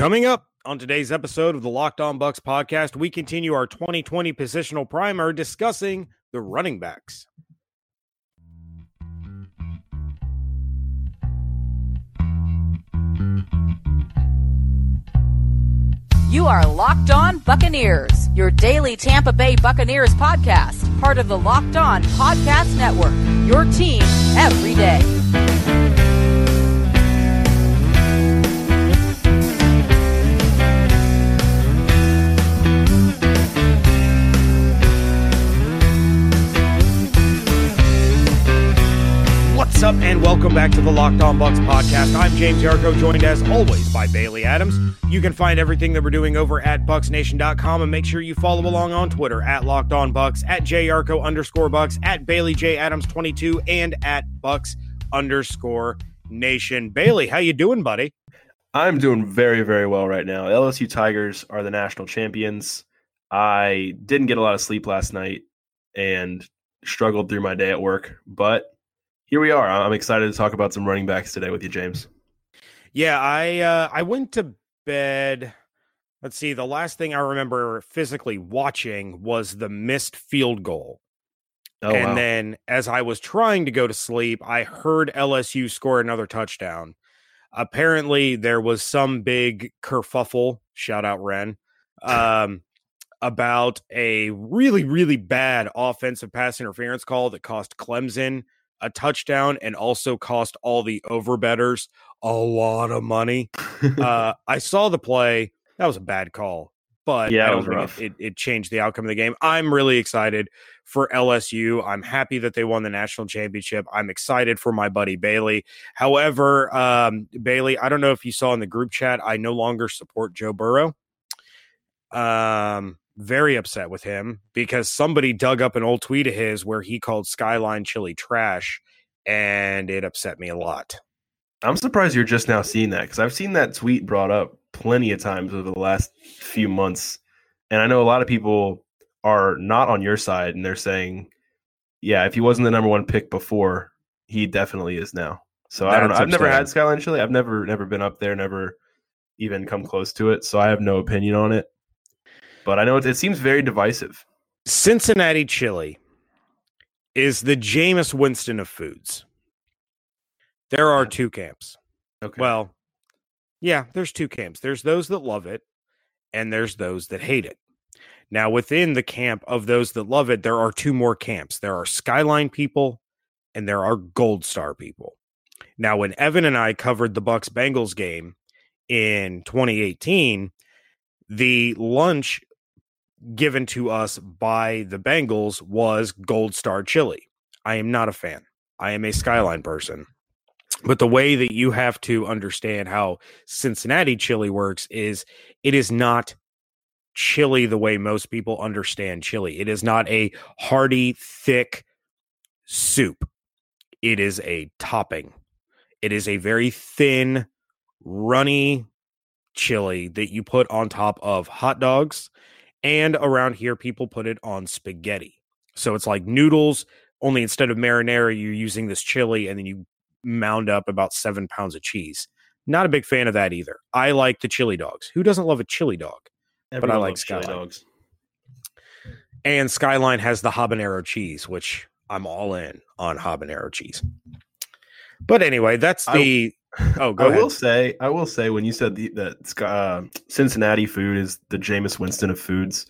Coming up on today's episode of the Locked On Bucs podcast, we continue our 2020 positional primer discussing the running backs. You are Locked On Buccaneers, your daily Tampa Bay Buccaneers podcast, part of the Locked On Podcast Network. Your team every day. Up, and welcome back to the Locked On Bucs podcast. I'm James Yarcho, joined as always by Bailey Adams. You can find everything that we're doing over at BucsNation.com, and make sure you follow along on Twitter at Locked On Bucs, at JYarcho underscore Bucs, at Bailey J Adams 22, and at Bucs underscore Nation. Bailey, how you doing, buddy? I'm doing very, very well right now. LSU Tigers are the national champions. I didn't get a lot of sleep last night and struggled through my day at work, but here we are. I'm excited to talk about some running backs today with you, James. Yeah, I uh, I went to bed. Let's see. The last thing I remember physically watching was the missed field goal. Oh, and wow. then as I was trying to go to sleep, I heard LSU score another touchdown. Apparently, there was some big kerfuffle. Shout out Ren. Um, about a really, really bad offensive pass interference call that cost Clemson a touchdown and also cost all the overbetters a lot of money. uh, I saw the play. That was a bad call, but Yeah, I it don't was think rough. it, it, it changed the outcome of the game. I'm really excited for LSU. I'm happy that they won the national championship. I'm excited for my buddy Bailey. However, um, Bailey, I don't know if you saw in the group chat, I no longer support Joe Burrow. Um, very upset with him because somebody dug up an old tweet of his where he called Skyline Chili trash, and it upset me a lot. I'm surprised you're just now seeing that because I've seen that tweet brought up plenty of times over the last few months. And I know a lot of people are not on your side and they're saying, yeah, if he wasn't the number one pick before, he definitely is now. So I don't know. I've never had Skyline Chili. I've never never been up there, never even come close to it. So I have no opinion on it. But I know it, it seems very divisive. Cincinnati Chili is the Jameis Winston of foods. There are two camps. Okay. Well, yeah, there's two camps. There's those that love it, and there's those that hate it. Now, within the camp of those that love it, there are two more camps. There are Skyline people, and there are Gold Star people. Now, when Evan and I covered the Bucs Bengals game in 2018, the lunch given to us by the Bengals was Gold Star chili. I am not a fan. I am a Skyline person. But the way that you have to understand how Cincinnati chili works is it is not chili the way most people understand chili. It is not a hearty, thick soup. It is a topping. It is a very thin, runny chili that you put on top of hot dogs. And around here, people put it on spaghetti. So it's like noodles, only instead of marinara, you're using this chili and then you mound up about seven pounds of cheese. Not a big fan of that either. I like the chili dogs. Who doesn't love a chili dog? but I like loves chili dogs. And Skyline has the habanero cheese, which I'm all in on habanero cheese. But anyway, that's I- the. Oh, go I ahead. will say, I will say, when you said the, that uh, Cincinnati food is the Jameis Winston of foods,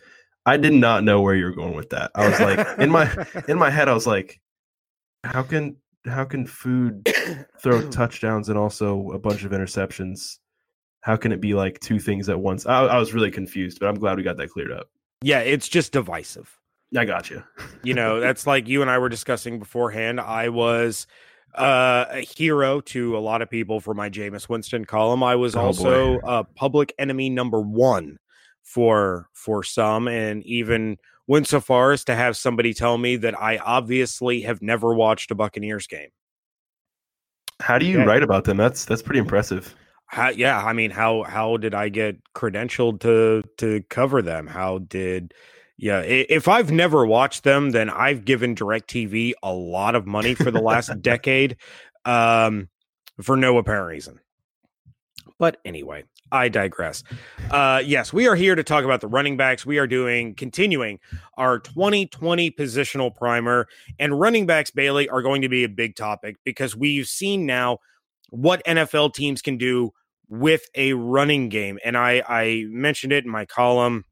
I did not know where you were going with that. I was like, in my in my head, I was like, how can how can food throw touchdowns and also a bunch of interceptions? How can it be like two things at once? I, I was really confused, but I'm glad we got that cleared up. yeah, it's just divisive. I got you. you know that's like you and i were discussing beforehand i was uh, a hero to a lot of people for my Jameis Winston column. I was Oh, also uh, public enemy number one for for some, and even went so far as to have somebody tell me that I obviously have never watched a Buccaneers game. How do you Yeah. write about them? That's that's pretty impressive. How, yeah, I mean, how how did I get credentialed to to cover them? How did yeah? If I've never watched them, then I've given Directv a lot of money for the last decade, um, for no apparent reason. But anyway, I digress. Uh, yes, we are here to talk about the running backs. We are doing continuing our 2020 positional primer, and running backs, Bailey, are going to be a big topic because we've seen now what NFL teams can do with a running game. And I, I mentioned it in my column.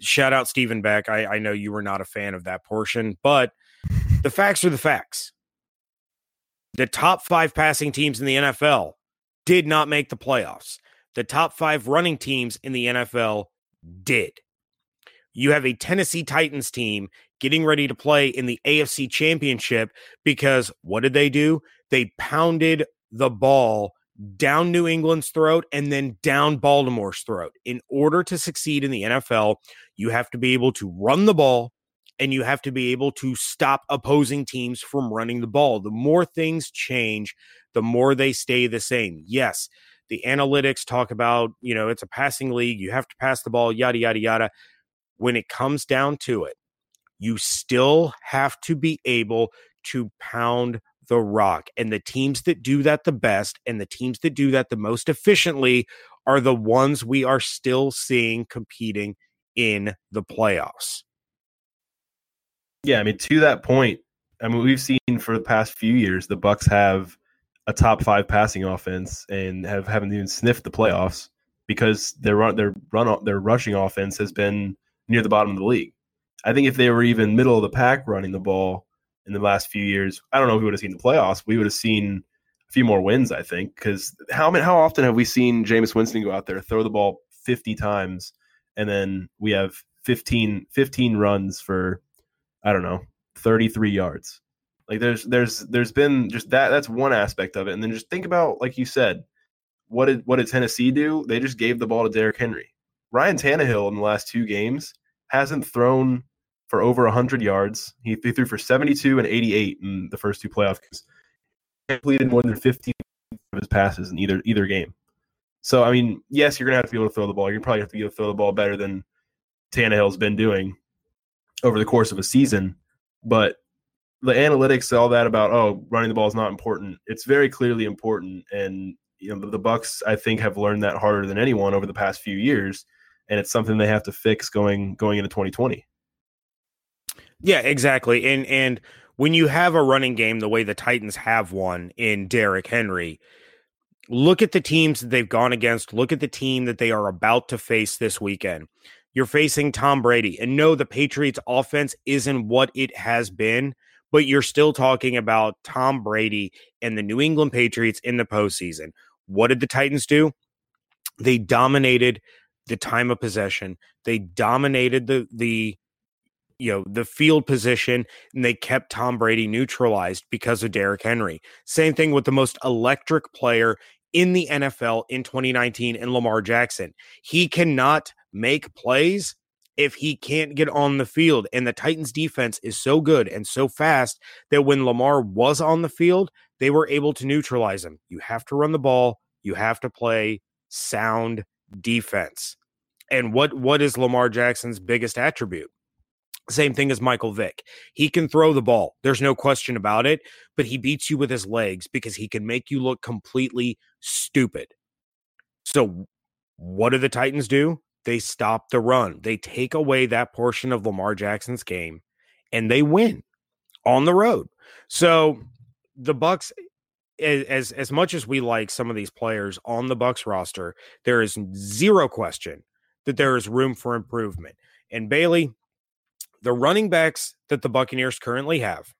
Shout out Stephen Beck. I, I know you were not a fan of that portion, but the facts are the facts. The top five passing teams in the NFL did not make the playoffs. The top five running teams in the NFL did. You have a Tennessee Titans team getting ready to play in the AFC Championship because what did they do? They pounded the ball down New England's throat and then down Baltimore's throat. In order to succeed in the NFL, you have to be able to run the ball and you have to be able to stop opposing teams from running the ball. The more things change, the more they stay the same. Yes, the analytics talk about, you know, it's a passing league, you have to pass the ball, yada, yada, yada. When it comes down to it, you still have to be able to pound the rock. And the teams that do that the best and the teams that do that the most efficiently are the ones we are still seeing competing in the playoffs. Yeah, I mean, to that point, I mean, we've seen for the past few years the Bucs have a top five passing offense and have haven't even sniffed the playoffs because their run their run their rushing offense has been near the bottom of the league. I think if they were even middle of the pack running the ball in the last few years, I don't know if we would have seen the playoffs. We would have seen a few more wins, I think, because how how often have we seen Jameis Winston go out there throw the ball 50 times and then we have 15, 15 runs for I don't know, 33 yards. Like there's there's there's been just that that's one aspect of it. And then just think about like you said, what did what did Tennessee do? They just gave the ball to Derrick Henry. Ryan Tannehill in the last two games hasn't thrown for over 100 yards. He, he threw for 72 and 88 in the first two playoff games. Completed more than 15 of his passes in either either game. So I mean, yes, you're gonna have to be able to throw the ball. You're probably have to be able to throw the ball better than Tannehill's been doing over the course of a season. But the analytics, all that about oh, running the ball is not important. It's very clearly important, and you know the, the Bucs I think have learned that harder than anyone over the past few years, and it's something they have to fix going going into 2020. Yeah, exactly. And and when you have a running game the way the Titans have one in Derrick Henry, look at the teams that they've gone against. Look at the team that they are about to face this weekend. You're facing Tom Brady, and no, the Patriots' offense isn't what it has been, but you're still talking about Tom Brady and the New England Patriots in the postseason. What did the Titans do? They dominated the time of possession. They dominated the the you know the field position and they kept Tom Brady neutralized because of Derrick Henry. Same thing with the most electric player in the NFL in 2019 and Lamar Jackson. He cannot make plays if he can't get on the field. And the Titans defense is so good and so fast that when Lamar was on the field, they were able to neutralize him. You have to run the ball, you have to play sound defense. And what what is Lamar Jackson's biggest attribute? Same thing as Michael Vick. He can throw the ball. There's no question about it, but he beats you with his legs because he can make you look completely stupid. So, what do the Titans do? They stop the run. They take away that portion of Lamar Jackson's game and they win on the road. So, the Bucs as as much as we like some of these players on the Bucs roster, there is zero question that there is room for improvement. And Bailey, the running backs that the Buccaneers currently have,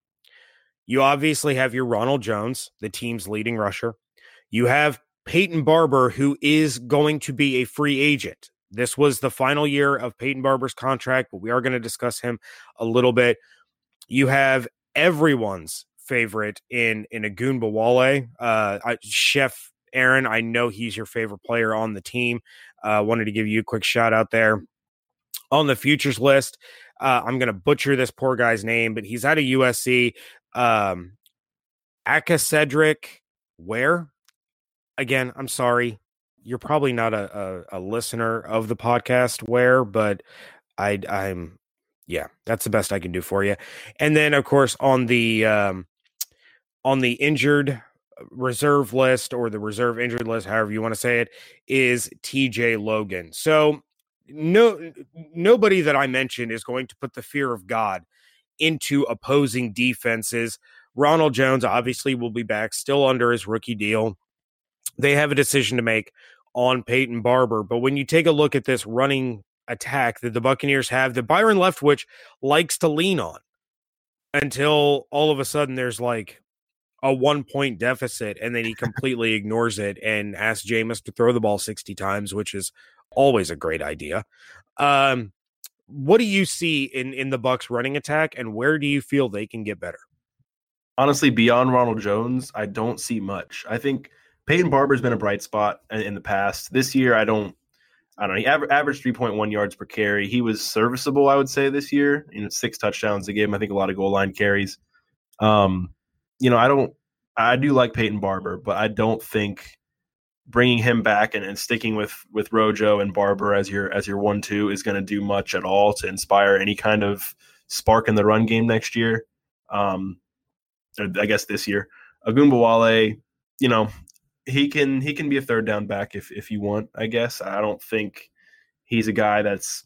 you obviously have your Ronald Jones, the team's leading rusher. You have Peyton Barber, who is going to be a free agent. This was the final year of Peyton Barber's contract, but we are going to discuss him a little bit. You have everyone's favorite in in Ogunbowale, uh, Chef Aaron. I know he's your favorite player on the team. Uh, wanted to give you a quick shout out there on the futures list. Uh, I'm going to butcher this poor guy's name, but he's out of USC. Um, Aka Cedric, Ware? Again, I'm sorry. You're probably not a, a, a listener of the podcast, Ware, but I, I'm, yeah, that's the best I can do for you. And then, of course, on the um, on the injured reserve list or the reserve injured list, however you want to say it, is TJ Logan. So no nobody that I mentioned is going to put the fear of God into opposing defenses. Ronald Jones obviously will be back still under his rookie deal. They have a decision to make on Peyton Barber, but when you take a look at this running attack that the Buccaneers have that Byron Leftwich likes to lean on until all of a sudden there's like a one point deficit and then he completely ignores it and asks Jameis to throw the ball 60 times, which is always a great idea. Um, what do you see in in the Bucs running attack and where do you feel they can get better? Honestly, beyond Ronald Jones, I don't see much. I think Peyton Barber's been a bright spot in, the past. This year, I don't I don't know. He aver- averaged 3.1 yards per carry. He was serviceable, I would say, this year. You know, six touchdowns. Gave him, I think, a lot of goal line carries. Um, you know, I don't, I do like Peyton Barber, but I don't think bringing him back and, and sticking with with Rojo and Barber as your as your one two is going to do much at all to inspire any kind of spark in the run game next year. Um, I guess this year, Ogunbowale, you know, he can he can be a third down back if if you want. I guess I don't think he's a guy that's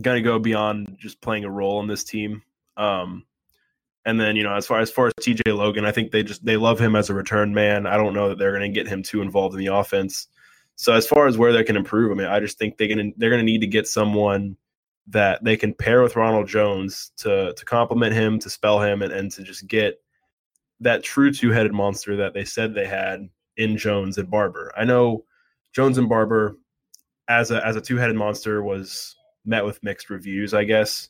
going to go beyond just playing a role in this team. Um, and then you know as far as far as TJ Logan, I think they just they love him as a return man. I don't know that they're going to get him too involved in the offense. So as far as where they can improve, I mean, I just think they're going to they're going to need to get someone that they can pair with Ronald Jones to to complement him, to spell him, and, and to just get that true two headed monster that they said they had in Jones and Barber. I know Jones and Barber as a as a two headed monster was met with mixed reviews. I guess.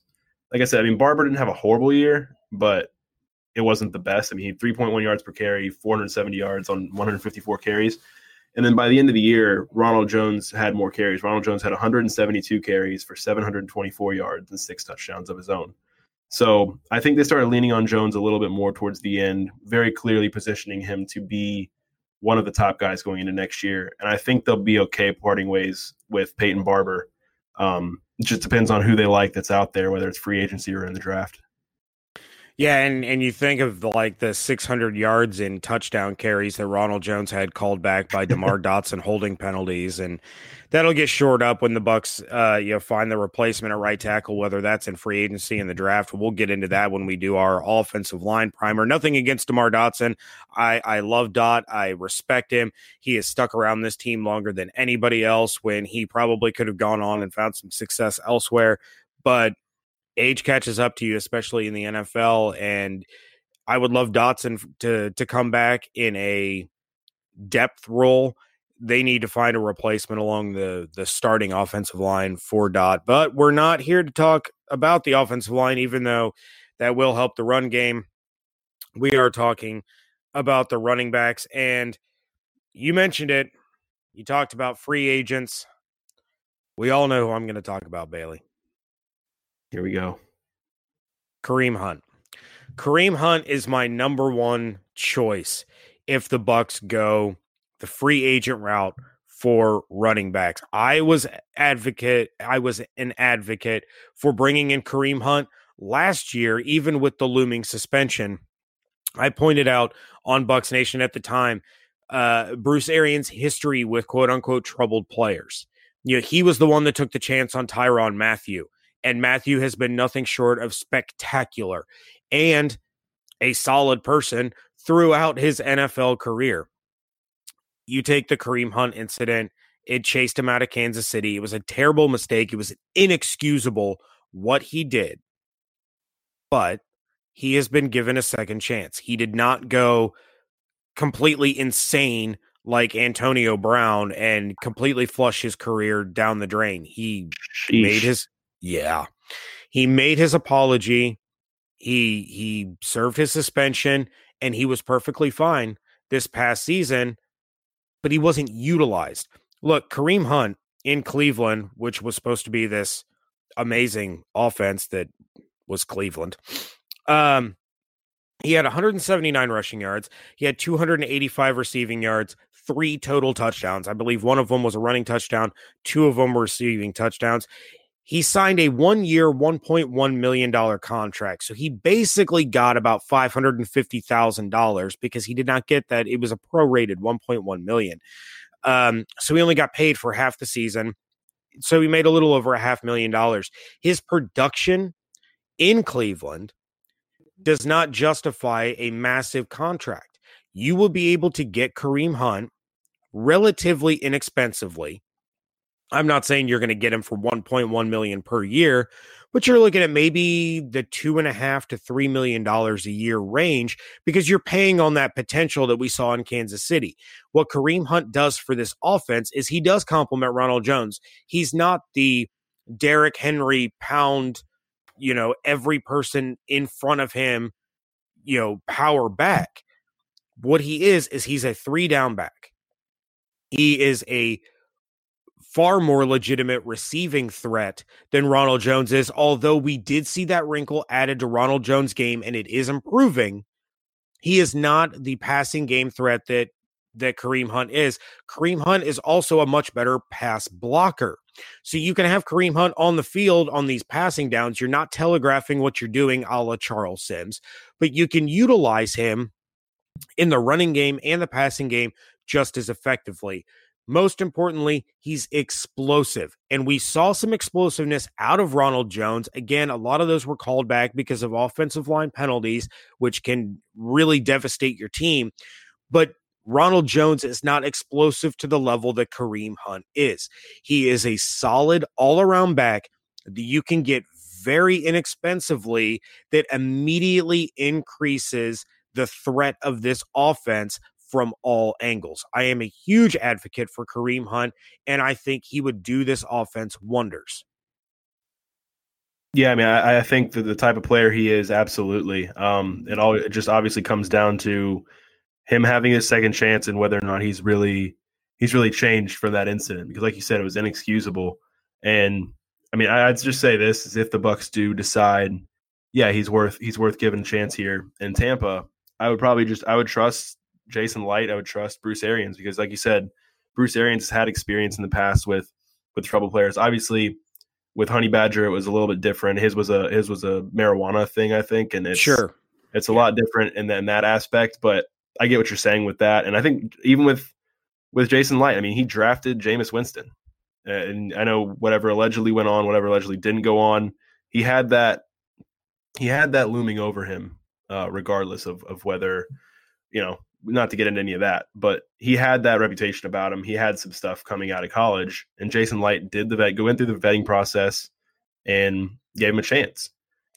Like I said, I mean Barber didn't have a horrible year, but it wasn't the best. I mean, he had 3.1 yards per carry, 470 yards on 154 carries. And then by the end of the year, Ronald Jones had more carries. Ronald Jones had 172 carries for 724 yards and six touchdowns of his own. So I think they started leaning on Jones a little bit more towards the end, very clearly positioning him to be one of the top guys going into next year. And I think they'll be okay parting ways with Peyton Barber. Um, it just depends on who they like that's out there, whether it's free agency or in the draft. Yeah, and and you think of the, like the 600 yards in touchdown carries that Ronald Jones had called back by Demar Dotson holding penalties, and that'll get shored up when the Bucs, uh, you know, find the replacement at right tackle, whether that's in free agency in the draft. We'll get into that when we do our offensive line primer. Nothing against Demar Dotson. I I love Dot. I respect him. He has stuck around this team longer than anybody else. When he probably could have gone on and found some success elsewhere, but age catches up to you, especially in the NFL. And I would love Dotson to to come back in a depth role. They need to find a replacement along the the starting offensive line for Dot. But we're not here to talk about the offensive line, even though that will help the run game. We are talking about the running backs, and you mentioned it. You talked about free agents. We all know who I'm going to talk about, Bailey. Here we go. Kareem Hunt. Kareem Hunt is my number one choice if the Bucs go the free agent route for running backs. I was advocate I was an advocate for bringing in Kareem Hunt last year even with the looming suspension. I pointed out on Bucs Nation at the time uh, Bruce Arians' history with quote unquote troubled players. You know, he was the one that took the chance on Tyrann Mathieu and Mathieu has been nothing short of spectacular and a solid person throughout his NFL career. You take the Kareem Hunt incident, it chased him out of Kansas City. It was a terrible mistake. It was inexcusable what he did. But he has been given a second chance. He did not go completely insane like Antonio Brown and completely flush his career down the drain. He Sheesh. made his yeah. He made his apology. He he served his suspension and he was perfectly fine this past season, but he wasn't utilized. Look, Kareem Hunt in Cleveland, which was supposed to be this amazing offense that was Cleveland. Um he had 179 rushing yards. He had 285 receiving yards, three total touchdowns. I believe one of them was a running touchdown, two of them were receiving touchdowns he signed a one year, $1.1 million contract. So he basically got about $550,000 because he did not get that. It was a prorated 1.1 million. Um, so he only got paid for half the season. So he made a little over a half million dollars. His production in Cleveland does not justify a massive contract. You will be able to get Kareem Hunt relatively inexpensively I'm not saying you're going to get him for 1.1 million per year, but you're looking at maybe the two and a half to three million dollars a year range because you're paying on that potential that we saw in Kansas City. What Kareem Hunt does for this offense is he does complement Ronald Jones. He's not the Derrick Henry pound, you know, every person in front of him, you know, power back. What he is, is he's a three down back. He is a far more legitimate receiving threat than Ronald Jones is. Although we did see that wrinkle added to Ronald Jones' game and it is improving, he is not the passing game threat that that Kareem Hunt is. Kareem Hunt is also a much better pass blocker. So you can have Kareem Hunt on the field on these passing downs. You're not telegraphing what you're doing a la Charles Sims, but you can utilize him in the running game and the passing game just as effectively. Most importantly, he's explosive. And we saw some explosiveness out of Ronald Jones. Again, a lot of those were called back because of offensive line penalties, which can really devastate your team. But Ronald Jones is not explosive to the level that Kareem Hunt is. He is a solid all around back that you can get very inexpensively that immediately increases the threat of this offense from all angles. I am a huge advocate for Kareem Hunt, and I think he would do this offense wonders. Yeah, I mean, I, I think that the type of player he is, absolutely. Um, it all it just obviously comes down to him having his second chance and whether or not he's really he's really changed from that incident. Because, like you said, it was inexcusable. And I mean, I'd just say this: is if the Bucs do decide, yeah, he's worth he's worth giving a chance here in Tampa, I would probably just I would trust Jason Licht, I would trust Bruce Arians because, like you said, Bruce Arians has had experience in the past with with trouble players. Obviously, with Honey Badger, it was a little bit different. His was a his was a marijuana thing, I think, and it's sure it's a yeah. lot different in, in that aspect. But I get what you're saying with that, and I think even with with Jason Licht, I mean, he drafted Jameis Winston, and I know whatever allegedly went on, whatever allegedly didn't go on, he had that he had that looming over him, uh, regardless of of whether you know not to get into any of that, but he had that reputation about him. He had some stuff coming out of college, and Jason Licht did the vet, in through the vetting process and gave him a chance.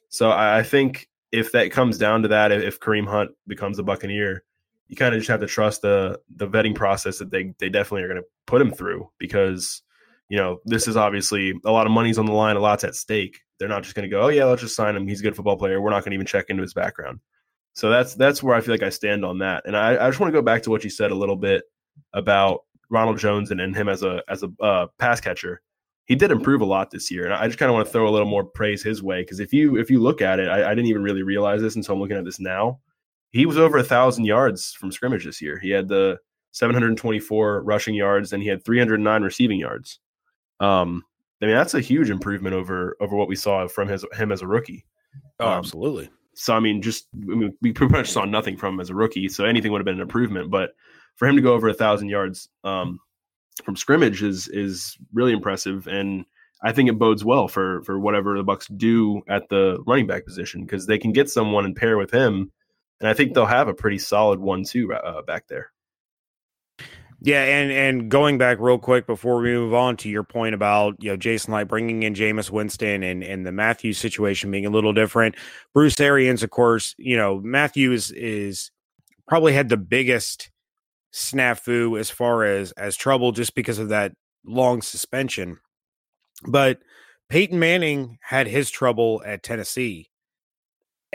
So I, I think if that comes down to that, if Kareem Hunt becomes a Buccaneer, you kind of just have to trust the the vetting process that they they definitely are going to put him through because you know this is obviously a lot of money's on the line, a lot's at stake. They're not just going to go, oh yeah, let's just sign him. He's a good football player. We're not going to even check into his background. So that's that's where I feel like I stand on that. And I, I just want to go back to what you said a little bit about Ronald Jones and, and him as a as a uh, pass catcher. He did improve a lot this year, and I just kind of want to throw a little more praise his way because if you if you look at it, I, I didn't even really realize this until I'm looking at this now. He was over a thousand yards from scrimmage this year. He had the 724 rushing yards, and he had 309 receiving yards. Um, I mean that's a huge improvement over over what we saw from his him as a rookie. Oh, um, absolutely. So I mean, just I mean, we pretty much saw nothing from him as a rookie, so anything would have been an improvement. But for him to go over a thousand yards um, from scrimmage is is really impressive, and I think it bodes well for for whatever the Bucs do at the running back position because they can get someone and pair with him, and I think they'll have a pretty solid one-two uh, back there. Yeah, and and going back real quick before we move on to your point about you know Jason Licht bringing in Jameis Winston and and the Matthews situation being a little different. Bruce Arians, of course, you know Matthews is probably had the biggest snafu as far as as trouble just because of that long suspension. But Peyton Manning had his trouble at Tennessee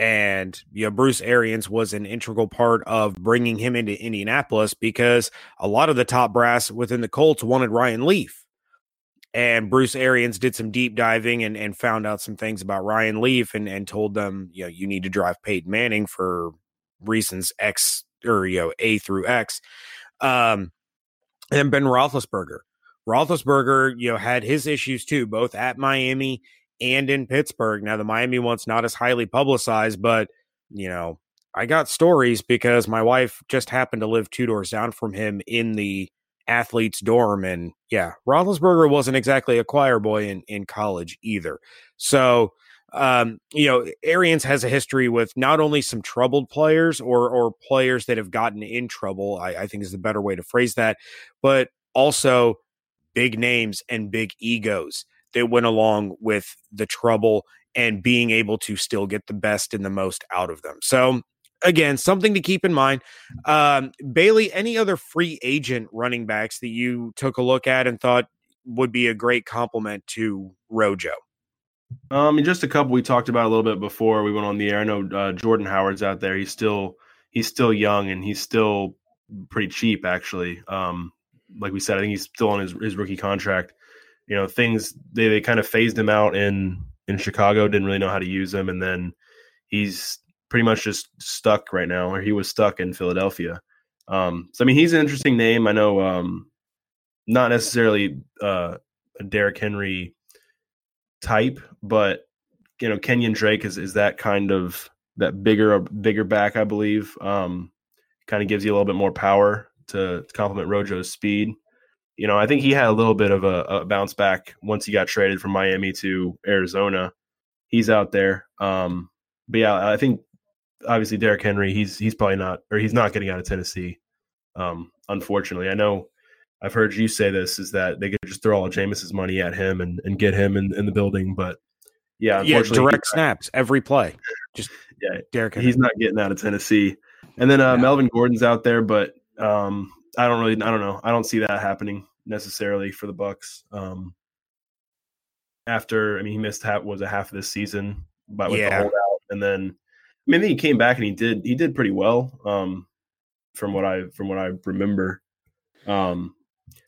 and you know, Bruce Arians was an integral part of bringing him into Indianapolis because a lot of the top brass within the Colts wanted Ryan Leaf. And Bruce Arians did some deep diving and, and found out some things about Ryan Leaf and, and told them, you know, you need to drive Peyton Manning for reasons X or, you know, A through X. Um, and Ben Roethlisberger. Roethlisberger, you know, had his issues too, both at Miami and in Pittsburgh. Now, the Miami one's not as highly publicized, but, you know, I got stories because my wife just happened to live two doors down from him in the athlete's dorm. And yeah, Roethlisberger wasn't exactly a choir boy in, in college either. So, um, you know, Arians has a history with not only some troubled players or or players that have gotten in trouble, I, I think is the better way to phrase that, but also big names and big egos that went along with the trouble and being able to still get the best and the most out of them. So again, something to keep in mind. Um, Bailey, any other free agent running backs that you took a look at and thought would be a great complement to Rojo? Um, just a couple we talked about a little bit before we went on the air. I know uh, Jordan Howard's out there. He's still he's still young and he's still pretty cheap actually. Um, like we said, I think he's still on his, his rookie contract. You know, things they, they kind of phased him out in in Chicago, didn't really know how to use him, and then he's pretty much just stuck right now, or he was stuck in Philadelphia. Um, so I mean, he's an interesting name. I know, um, not necessarily uh, a Derrick Henry type, but you know, Kenyan Drake is is that kind of that bigger bigger back, I believe. Um, kind of gives you a little bit more power to, to complement Rojo's speed. You know, I think he had a little bit of a, a, bounce back once he got traded from Miami to Arizona. He's out there. Um, but yeah, I think obviously Derrick Henry, he's he's probably not or he's not getting out of Tennessee. Um, unfortunately, I know I've heard you say this is that they could just throw all of Jameis's money at him and, and get him in, in the building, but yeah, yeah, direct snaps every play. Just yeah, Derrick. Henry. He's not getting out of Tennessee. And then uh, Melvin Gordon's out there, but um, I don't really, I don't know, I don't see that happening necessarily for the Bucs. Um, after, I mean, he missed half was a half of this season, but with yeah. the holdout, and then I mean, then he came back and he did he did pretty well. Um, from what I from what I remember. Um,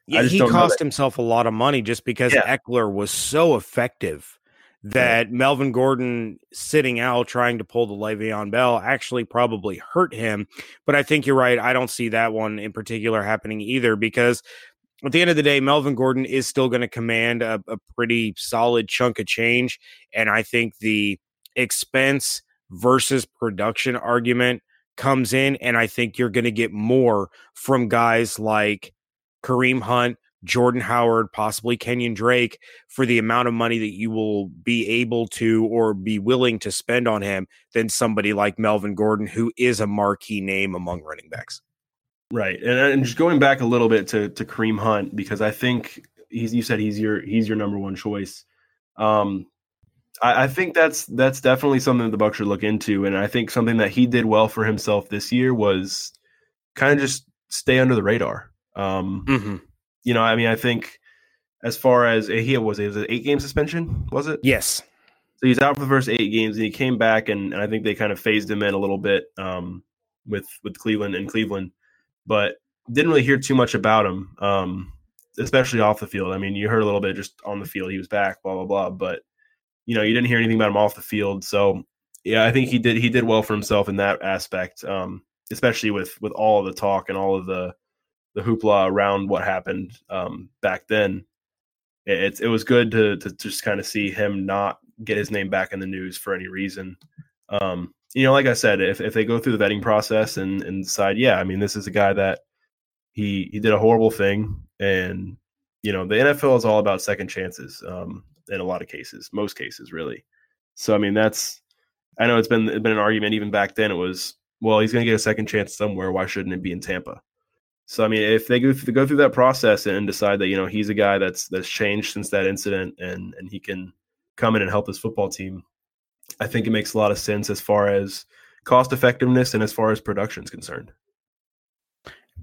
yeah, he cost himself a lot of money just because yeah. Ekeler was so effective that. Melvin Gordon sitting out trying to pull the Le'Veon Bell actually probably hurt him. But I think you're right. I don't see that one in particular happening either because at the end of the day, Melvin Gordon is still going to command a, a pretty solid chunk of change. And I think the expense versus production argument comes in, and I think you're going to get more from guys like Kareem Hunt, Jordan Howard, possibly Kenyan Drake for the amount of money that you will be able to or be willing to spend on him than somebody like Melvin Gordon, who is a marquee name among running backs. Right, and, and just going back a little bit to to Kareem Hunt because I think he's you said he's your he's your number one choice. Um, I, I think that's that's definitely something that the Bucs should look into, and I think something that he did well for himself this year was kind of just stay under the radar. Um, mm-hmm. You know, I mean, I think as far as he was, it was an eight game suspension, was it? Yes. So he's out for the first eight games, and he came back, and, and I think they kind of phased him in a little bit um, with with Cleveland and Cleveland, but didn't really hear too much about him, um, especially off the field. I mean, you heard a little bit just on the field, he was back, blah blah blah, but you know, you didn't hear anything about him off the field. So yeah, I think he did he did well for himself in that aspect, um, especially with with all of the talk and all of the the hoopla around what happened um, back then. It, it was good to to just kind of see him not get his name back in the news for any reason. Um, you know, like I said, if if they go through the vetting process and and decide, yeah, I mean, this is a guy that he he did a horrible thing, and you know, the NFL is all about second chances. Um, in a lot of cases, most cases, really. So I mean, that's I know it's been it's been an argument even back then. It was well, he's going to get a second chance somewhere. Why shouldn't it be in Tampa? So I mean, if they go through, go through that process and decide that you know he's a guy that's that's changed since that incident and and he can come in and help his football team, I think it makes a lot of sense as far as cost effectiveness and as far as production is concerned.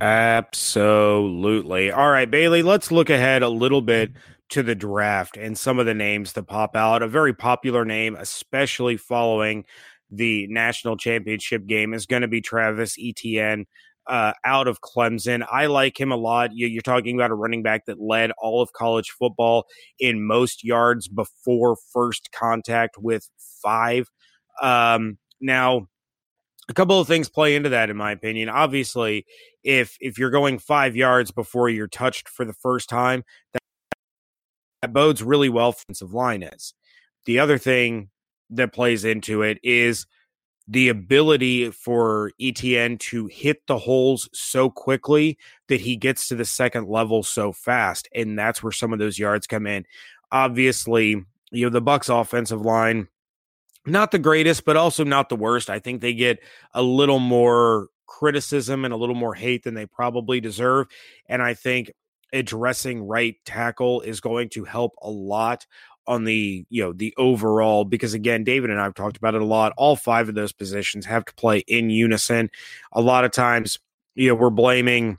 Absolutely. All right, Bailey, let's look ahead a little bit to the draft and some of the names that pop out. A very popular name, especially following the national championship game, is going to be Travis Etienne. Uh, out of Clemson. I like him a lot. You're talking about a running back that led all of college football in most yards before first contact with five. Um, now, a couple of things play into that in my opinion obviously if if you're going five yards before you're touched for the first time that, that bodes really well offensive line is the other thing that plays into it is the ability for Etienne to hit the holes so quickly that he gets to the second level so fast and that's where some of those yards come in obviously you know the bucs offensive line not the greatest, but also not the worst. I think they get a little more criticism and a little more hate than they probably deserve. And I think addressing right tackle is going to help a lot on the you know the overall because again david and i've talked about it a lot all five of those positions have to play in unison a lot of times you know we're blaming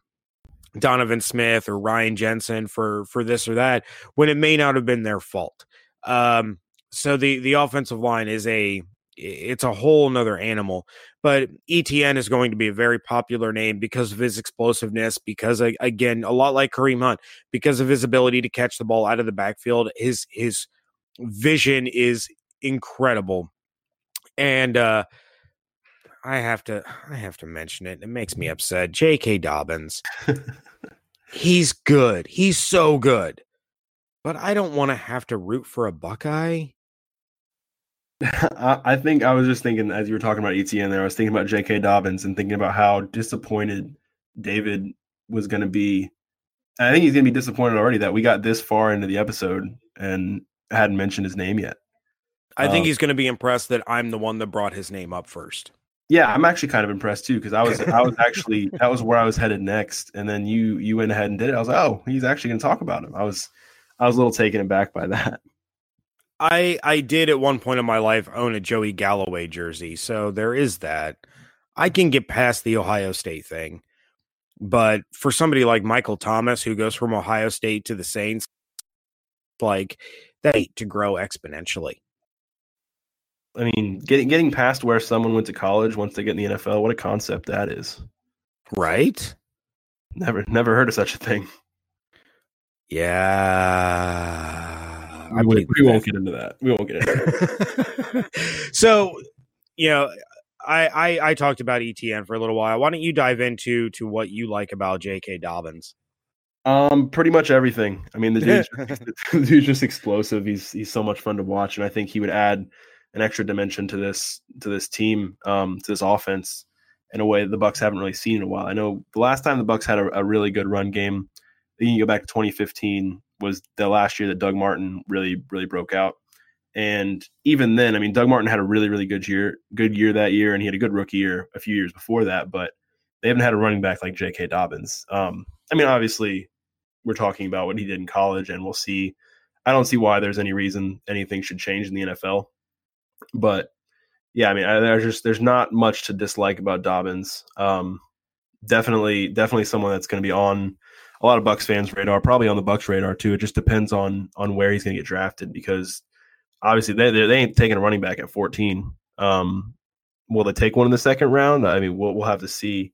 donovan smith or ryan jensen for for this or that when it may not have been their fault um so the the offensive line is a it's a whole nother animal. But etienne is going to be a very popular name because of his explosiveness, because again, a lot like Kareem Hunt, because of his ability to catch the ball out of the backfield. His his vision is incredible. And uh I have to I have to mention it. It makes me upset. J.K. Dobbins. he's good. He's so good. But I don't want to have to root for a Buckeye. I think I was just thinking as you were talking about Etienne there, I was thinking about J.K. Dobbins and thinking about how disappointed David was going to be. I think he's going to be disappointed already that we got this far into the episode and hadn't mentioned his name yet. I think um, he's going to be impressed that I'm the one that brought his name up first. Yeah, I'm actually kind of impressed too because I was I was actually that was where I was headed next, and then you you went ahead and did it. I was like, oh, he's actually going to talk about him. I was I was a little taken aback by that. I I did at one point in my life own a Joey Galloway jersey, so there is that. I can get past the Ohio State thing, but for somebody like Michael Thomas who goes from Ohio State to the Saints, like that to grow exponentially. I mean, getting getting past where someone went to college once they get in the NFL, what a concept that is. Right? Never never heard of such a thing. Yeah. I we, we won't get into that. We won't get into that. so, you know, I, I, I talked about Etienne for a little while. Why don't you dive into to what you like about J.K. Dobbins? Um, pretty much everything. I mean, the dude's, the dude's just explosive. He's he's so much fun to watch, and I think he would add an extra dimension to this to this team, um, to this offense in a way the Bucs haven't really seen in a while. I know the last time the Bucs had a, a really good run game, you can go back to 2015 was the last year that Doug Martin really really broke out. And even then, I mean, Doug Martin had a really really good year, good year that year, and he had a good rookie year a few years before that. But they haven't had a running back like J.K. Dobbins. Um, I mean, obviously, we're talking about what he did in college, and we'll see. I don't see why there's any reason anything should change in the NFL. But yeah, I mean, I, there's just there's not much to dislike about Dobbins. Um, definitely, definitely someone that's going to be on a lot of Bucs fans' radar, probably on the Bucs' radar too. It just depends on on where he's going to get drafted because obviously they they ain't taking a running back at 14. Um, will they take one in the second round? I mean, we'll we'll have to see.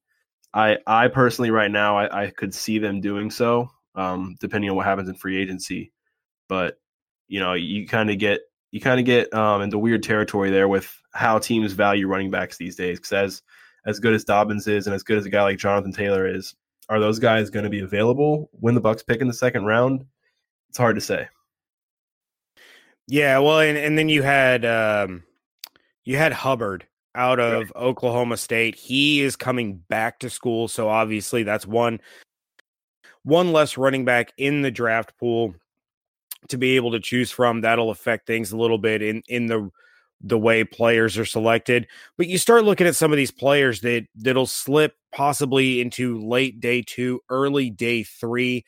I I personally right now I, I could see them doing so, um, depending on what happens in free agency. But you know, you kind of get you kind of get um, into weird territory there with how teams value running backs these days. Because as as good as Dobbins is, and as good as a guy like Jonathan Taylor is, are those guys going to be available when the Bucs pick in the second round? It's hard to say. Yeah, well, and, and then you had um, you had Hubbard out of right. Oklahoma State. He is coming back to school, so obviously that's one one less running back in the draft pool to be able to choose from. That'll affect things a little bit in in the the way players are selected. But you start looking at some of these players that that'll slip possibly into late day two, early day three.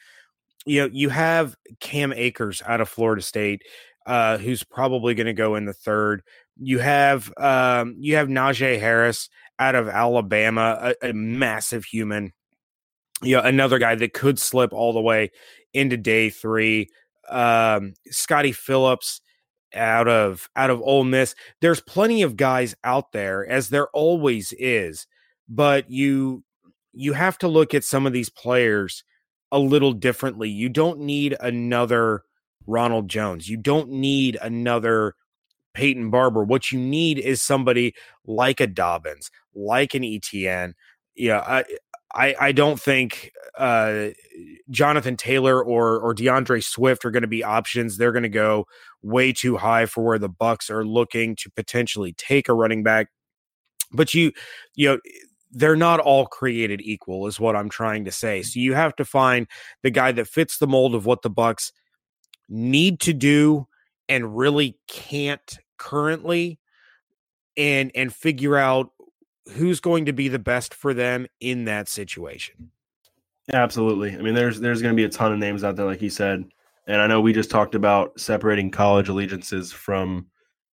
You know, you have Cam Akers out of Florida State, uh, who's probably going to go in the third. You have um, you have Najee Harris out of Alabama, a, a massive human. You know, another guy that could slip all the way into day three. Um, Scottie Phillips out of out of Ole Miss. There's plenty of guys out there, as there always is, but you you have to look at some of these players a little differently. You don't need another Ronald Jones. You don't need another Peyton Barber. What you need is somebody like a Dobbins, like an Etienne. Yeah, I I, I don't think uh, Jonathan Taylor or or D'Andre Swift are going to be options. They're going to go way too high for where the Bucs are looking to potentially take a running back. But you, you know, they're not all created equal, is what I'm trying to say. So you have to find the guy that fits the mold of what the Bucs need to do and really can't currently, and and figure out who's going to be the best for them in that situation. Absolutely. I mean, there's there's going to be a ton of names out there, like you said, and I know we just talked about separating college allegiances from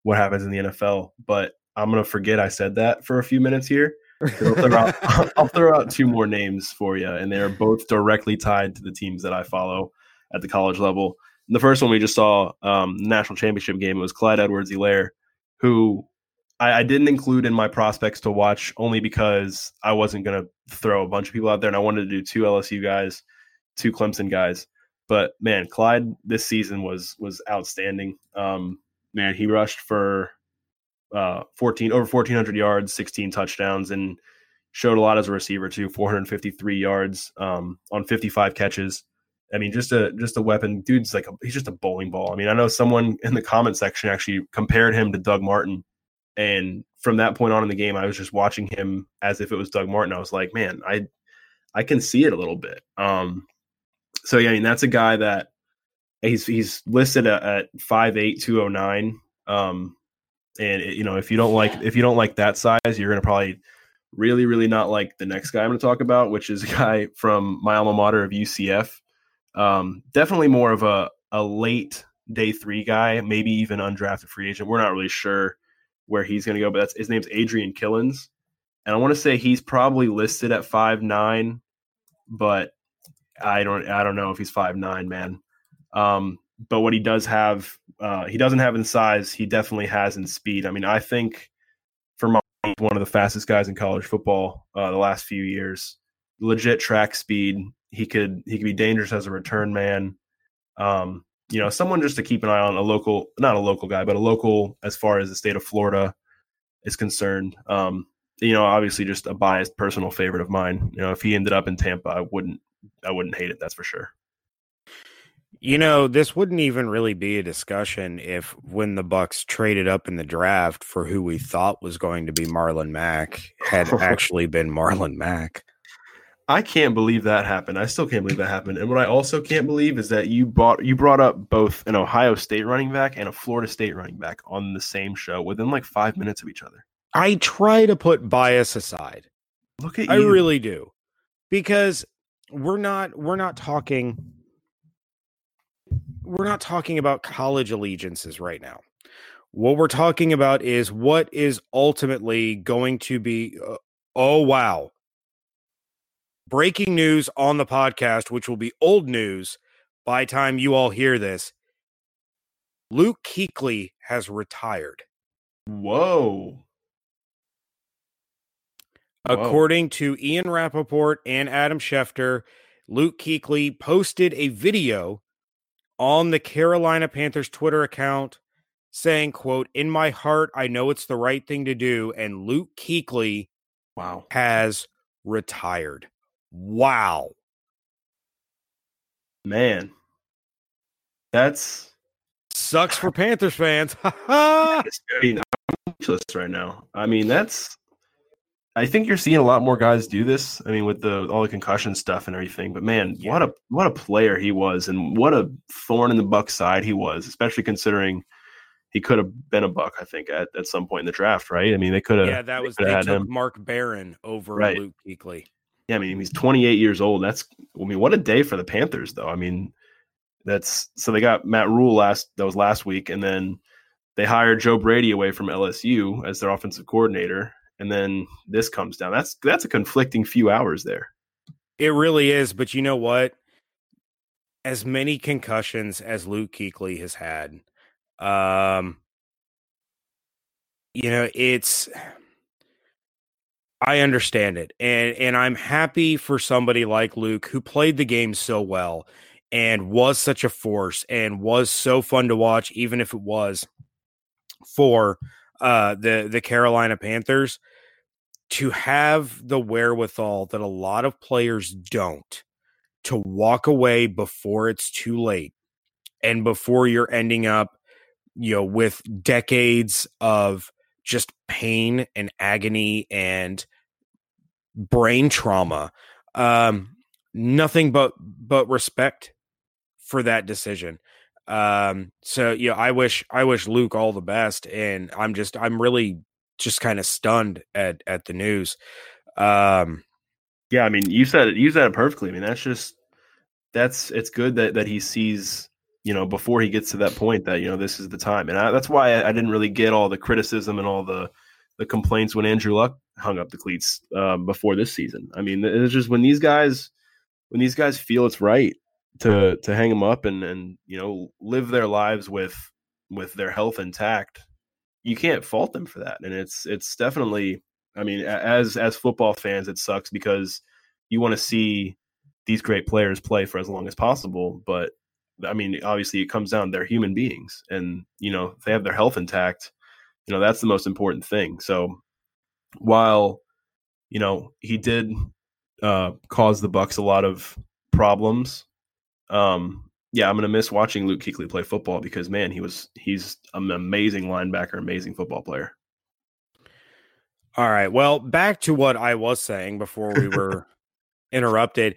what happens in the NFL, but I'm going to forget I said that for a few minutes here. I'll throw, out, I'll throw out two more names for you, and they are both directly tied to the teams that I follow at the college level. The first one we just saw, um, national championship game, it was Clyde Edwards-Helaire, who I, I, didn't include in my prospects to watch only because I wasn't going to throw a bunch of people out there, and I wanted to do two LSU guys, two Clemson guys. But man, Clyde this season was was outstanding. Um, man, he rushed for uh, 14 over 1400 yards, 16 touchdowns, and showed a lot as a receiver too. 453 yards um, on 55 catches. I mean, just a just a weapon. Dude's like a, he's just a bowling ball. I mean, I know someone in the comment section actually compared him to Doug Martin and from that point on in the game, I was just watching him as if it was Doug Martin. I was like, man, I I can see it a little bit. Um, so yeah, I mean that's a guy that he's he's listed at, at five eight two oh nine. Um, and it, you know if you don't like if you don't like that size, you're gonna probably really really not like the next guy I'm gonna talk about, which is a guy from my alma mater of UCF. Um, definitely more of a a late day three guy, maybe even undrafted free agent. We're not really sure where he's going to go, but that's his name's Adrian Killins, and I want to say he's probably listed at five nine, but I don't I don't know if he's five nine, man. Um, but what he does have, uh, he doesn't have in size. He definitely has in speed. I mean, I think for my one of the fastest guys in college football uh, the last few years. Legit track speed. He could he could be dangerous as a return man. Um, you know, someone just to keep an eye on a local, not a local guy, but a local as far as the state of Florida is concerned. Um, you know, obviously just a biased personal favorite of mine. You know, if he ended up in Tampa, I wouldn't, I wouldn't hate it. That's for sure. You know, this wouldn't even really be a discussion if when the Bucs traded up in the draft for who we thought was going to be Marlon Mack had actually been Marlon Mack. I can't believe that happened. I still can't believe that happened. And what I also can't believe is that you bought you brought up both an Ohio State running back and a Florida State running back on the same show within like five minutes of each other. I try to put bias aside. Look at you. I you. really do. Because we're not we're not talking we're not talking about college allegiances right now. What we're talking about is what is ultimately going to be uh, oh wow breaking news on the podcast, which will be old news by time you all hear this. Luke Kuechly has retired. Whoa. According Whoa. to Ian Rapoport and Adam Schefter, Luke Kuechly posted a video on the Carolina Panthers Twitter account saying, quote, in my heart, I know it's the right thing to do. And Luke Kuechly wow. has retired. Wow. Man. That's sucks for Panthers fans. I mean, I'm speechless right now. I mean, that's I think you're seeing a lot more guys do this. I mean, with the all the concussion stuff and everything. But man, yeah. what a what a player he was, and what a thorn in the Buck side he was, especially considering he could have been a Buck. I think at, at some point in the draft, right? I mean, they could have. Yeah, that was they, they took him. Mark Barron over right. Luke Kuechly. Yeah, I mean he's 28 years old. That's I mean what a day for the Panthers though. I mean that's so they got Matt Rhule last that was last week, and then they hired Joe Brady away from LSU as their offensive coordinator, and then this comes down. That's that's a conflicting few hours there. It really is, but you know what? As many concussions as Luke Kuechly has had, um, you know, it's I understand it. And and I'm happy for somebody like Luke who played the game so well and was such a force and was so fun to watch even if it was for uh, the the Carolina Panthers to have the wherewithal that a lot of players don't to walk away before it's too late and before you're ending up you know with decades of just pain and agony and brain trauma um nothing but but respect for that decision. Um so yeah i wish i wish luke all the best and i'm just i'm really just kind of stunned at at the news. Um yeah i mean you said it you said it perfectly i mean that's just that's it's good that that he sees you know before he gets to that point that you know this is the time and I, that's why I, I, didn't really get all the criticism and all the the complaints when andrew luck hung up the cleats um, before this season i mean it's just when these guys when these guys feel it's right to to hang them up and and you know live their lives with with their health intact you can't fault them for that and it's it's definitely i mean as as football fans it sucks because you want to see these great players play for as long as possible but I mean, obviously, it comes down they're human beings, and you know they have their health intact. You know that's the most important thing. So while you know he did uh, cause the Bucs a lot of problems, um, yeah, I'm gonna miss watching Luke Kuechly play football because man, he was he's an amazing linebacker, amazing football player. All right. Well, back to what I was saying before we were interrupted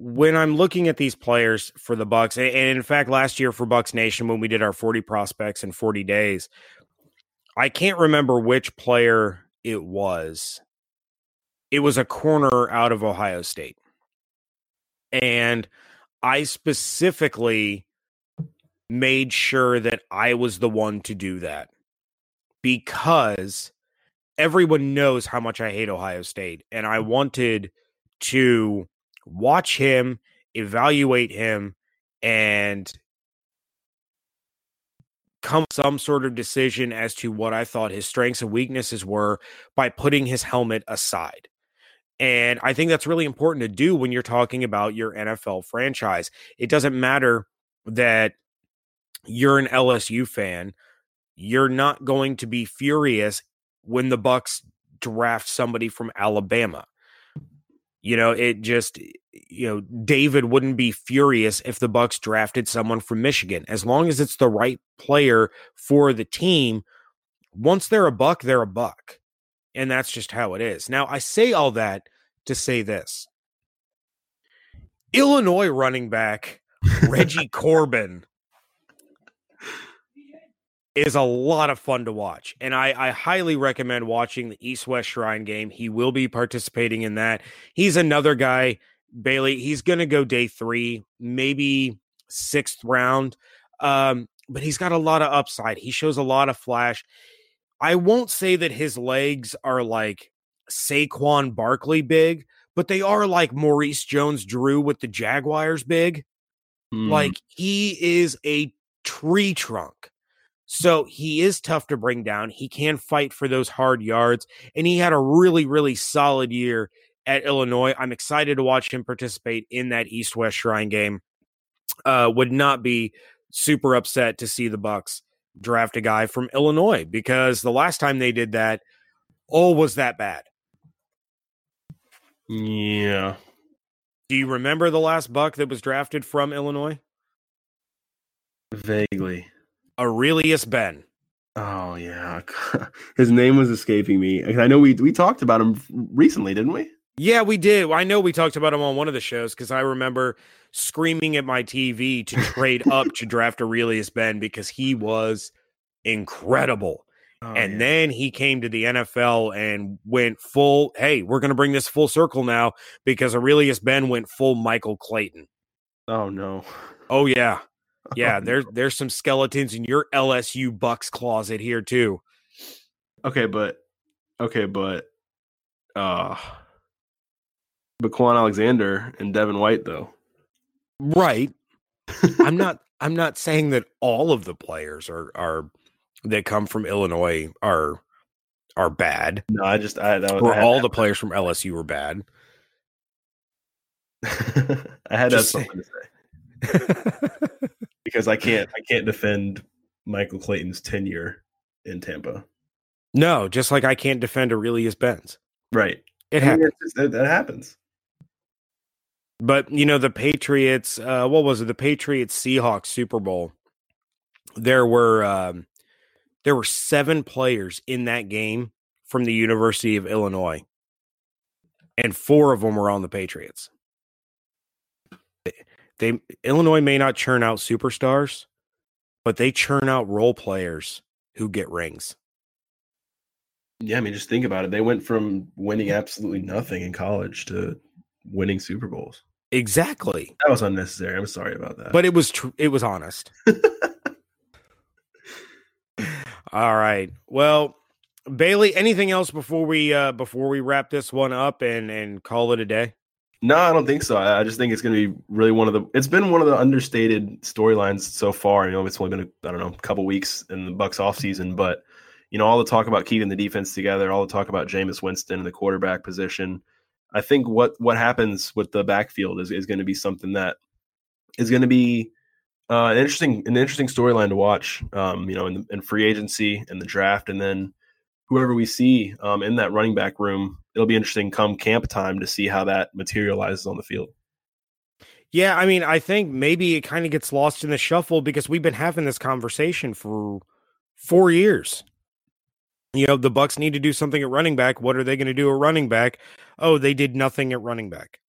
when I'm looking at these players for the Bucs, and in fact, last year for Bucs Nation when we did our 40 prospects in 40 days, I can't remember which player it was. It was a corner out of Ohio State. And I specifically made sure that I was the one to do that because everyone knows how much I hate Ohio State. And I wanted to watch him, evaluate him, and come some sort of decision as to what I thought his strengths and weaknesses were by putting his helmet aside. And I think that's really important to do when you're talking about your NFL franchise. It doesn't matter that you're an LSU fan, you're not going to be furious when the Bucs draft somebody from Alabama. You know, it just you know, David wouldn't be furious if the Bucs drafted someone from Michigan. As long as it's the right player for the team, once they're a buck, they're a buck. And that's just how it is. Now, I say all that to say this. Illinois running back Reggie Corbin is a lot of fun to watch. And I, I highly recommend watching the East West Shrine game. He will be participating in that. He's another guy, Bailey. He's going to go day three, maybe sixth round. Um, but he's got a lot of upside. He shows a lot of flash. I won't say that his legs are like Saquon Barkley big, but they are like Maurice Jones Drew with the Jaguars big. Mm. Like he is a tree trunk. So he is tough to bring down. He can fight for those hard yards, and he had a really, really solid year at Illinois. I'm excited to watch him participate in that East West Shrine game. Uh, would not be super upset to see the Bucs draft a guy from Illinois because the last time they did that, oh, was that bad? Yeah. Do you remember the last Buck that was drafted from Illinois? Vaguely. Arrelious Benn. Oh yeah, his name was escaping me. I know we we talked about him recently, didn't we? Yeah, we did. I know we talked about him on one of the shows because I remember screaming at my TV to trade up to draft Arrelious Benn because he was incredible. Oh, and yeah. then he came to the NFL and went full. Hey, we're going to bring this full circle now because Arrelious Benn went full Michael Clayton. Oh no. Oh yeah. Yeah, there's there's some skeletons in your LSU Bucs closet here too. Okay, but okay, but uh but Kwon Alexander and Devin White though. Right. I'm not I'm not saying that all of the players are are that come from Illinois are are bad. No, I just I that was, or I all the players from LSU were bad. I had that something to say. Because I can't I can't defend Michael Clayton's tenure in Tampa. No, just like I can't defend Arrelious Benn's. Right. It happens. it's just- that, that happens. But you know, the Patriots, uh, what was it? The Patriots Seahawks Super Bowl. There were um, there were seven players in that game from the University of Illinois, and four of them were on the Patriots. They, Illinois may not churn out superstars, but they churn out role players who get rings. Yeah, I mean, just think about it. They went from winning absolutely nothing in college to winning Super Bowls. Exactly, That was unnecessary. I'm sorry about that. but it was tr- it was honest. All right. Well, Bailey, anything else before we uh before we wrap this one up and and call it a day? No, I don't think so. I I just think it's going to be really one of the. It's been one of the understated storylines so far. You know, it's only been a, I don't know a couple weeks in the Bucs off season, but you know, all the talk about keeping the defense together, all the talk about Jameis Winston and the quarterback position. I think what what happens with the backfield is is going to be something that is going to be uh, an interesting an interesting storyline to watch. Um, you know, in, the, in free agency and the draft, and then whoever we see um, in that running back room, it'll be interesting come camp time to see how that materializes on the field. Yeah, I mean, I think maybe it kind of gets lost in the shuffle because we've been having this conversation for 4 years. You know, the Bucs need to do something at running back. What are they going to do at running back? Oh, they did nothing at running back.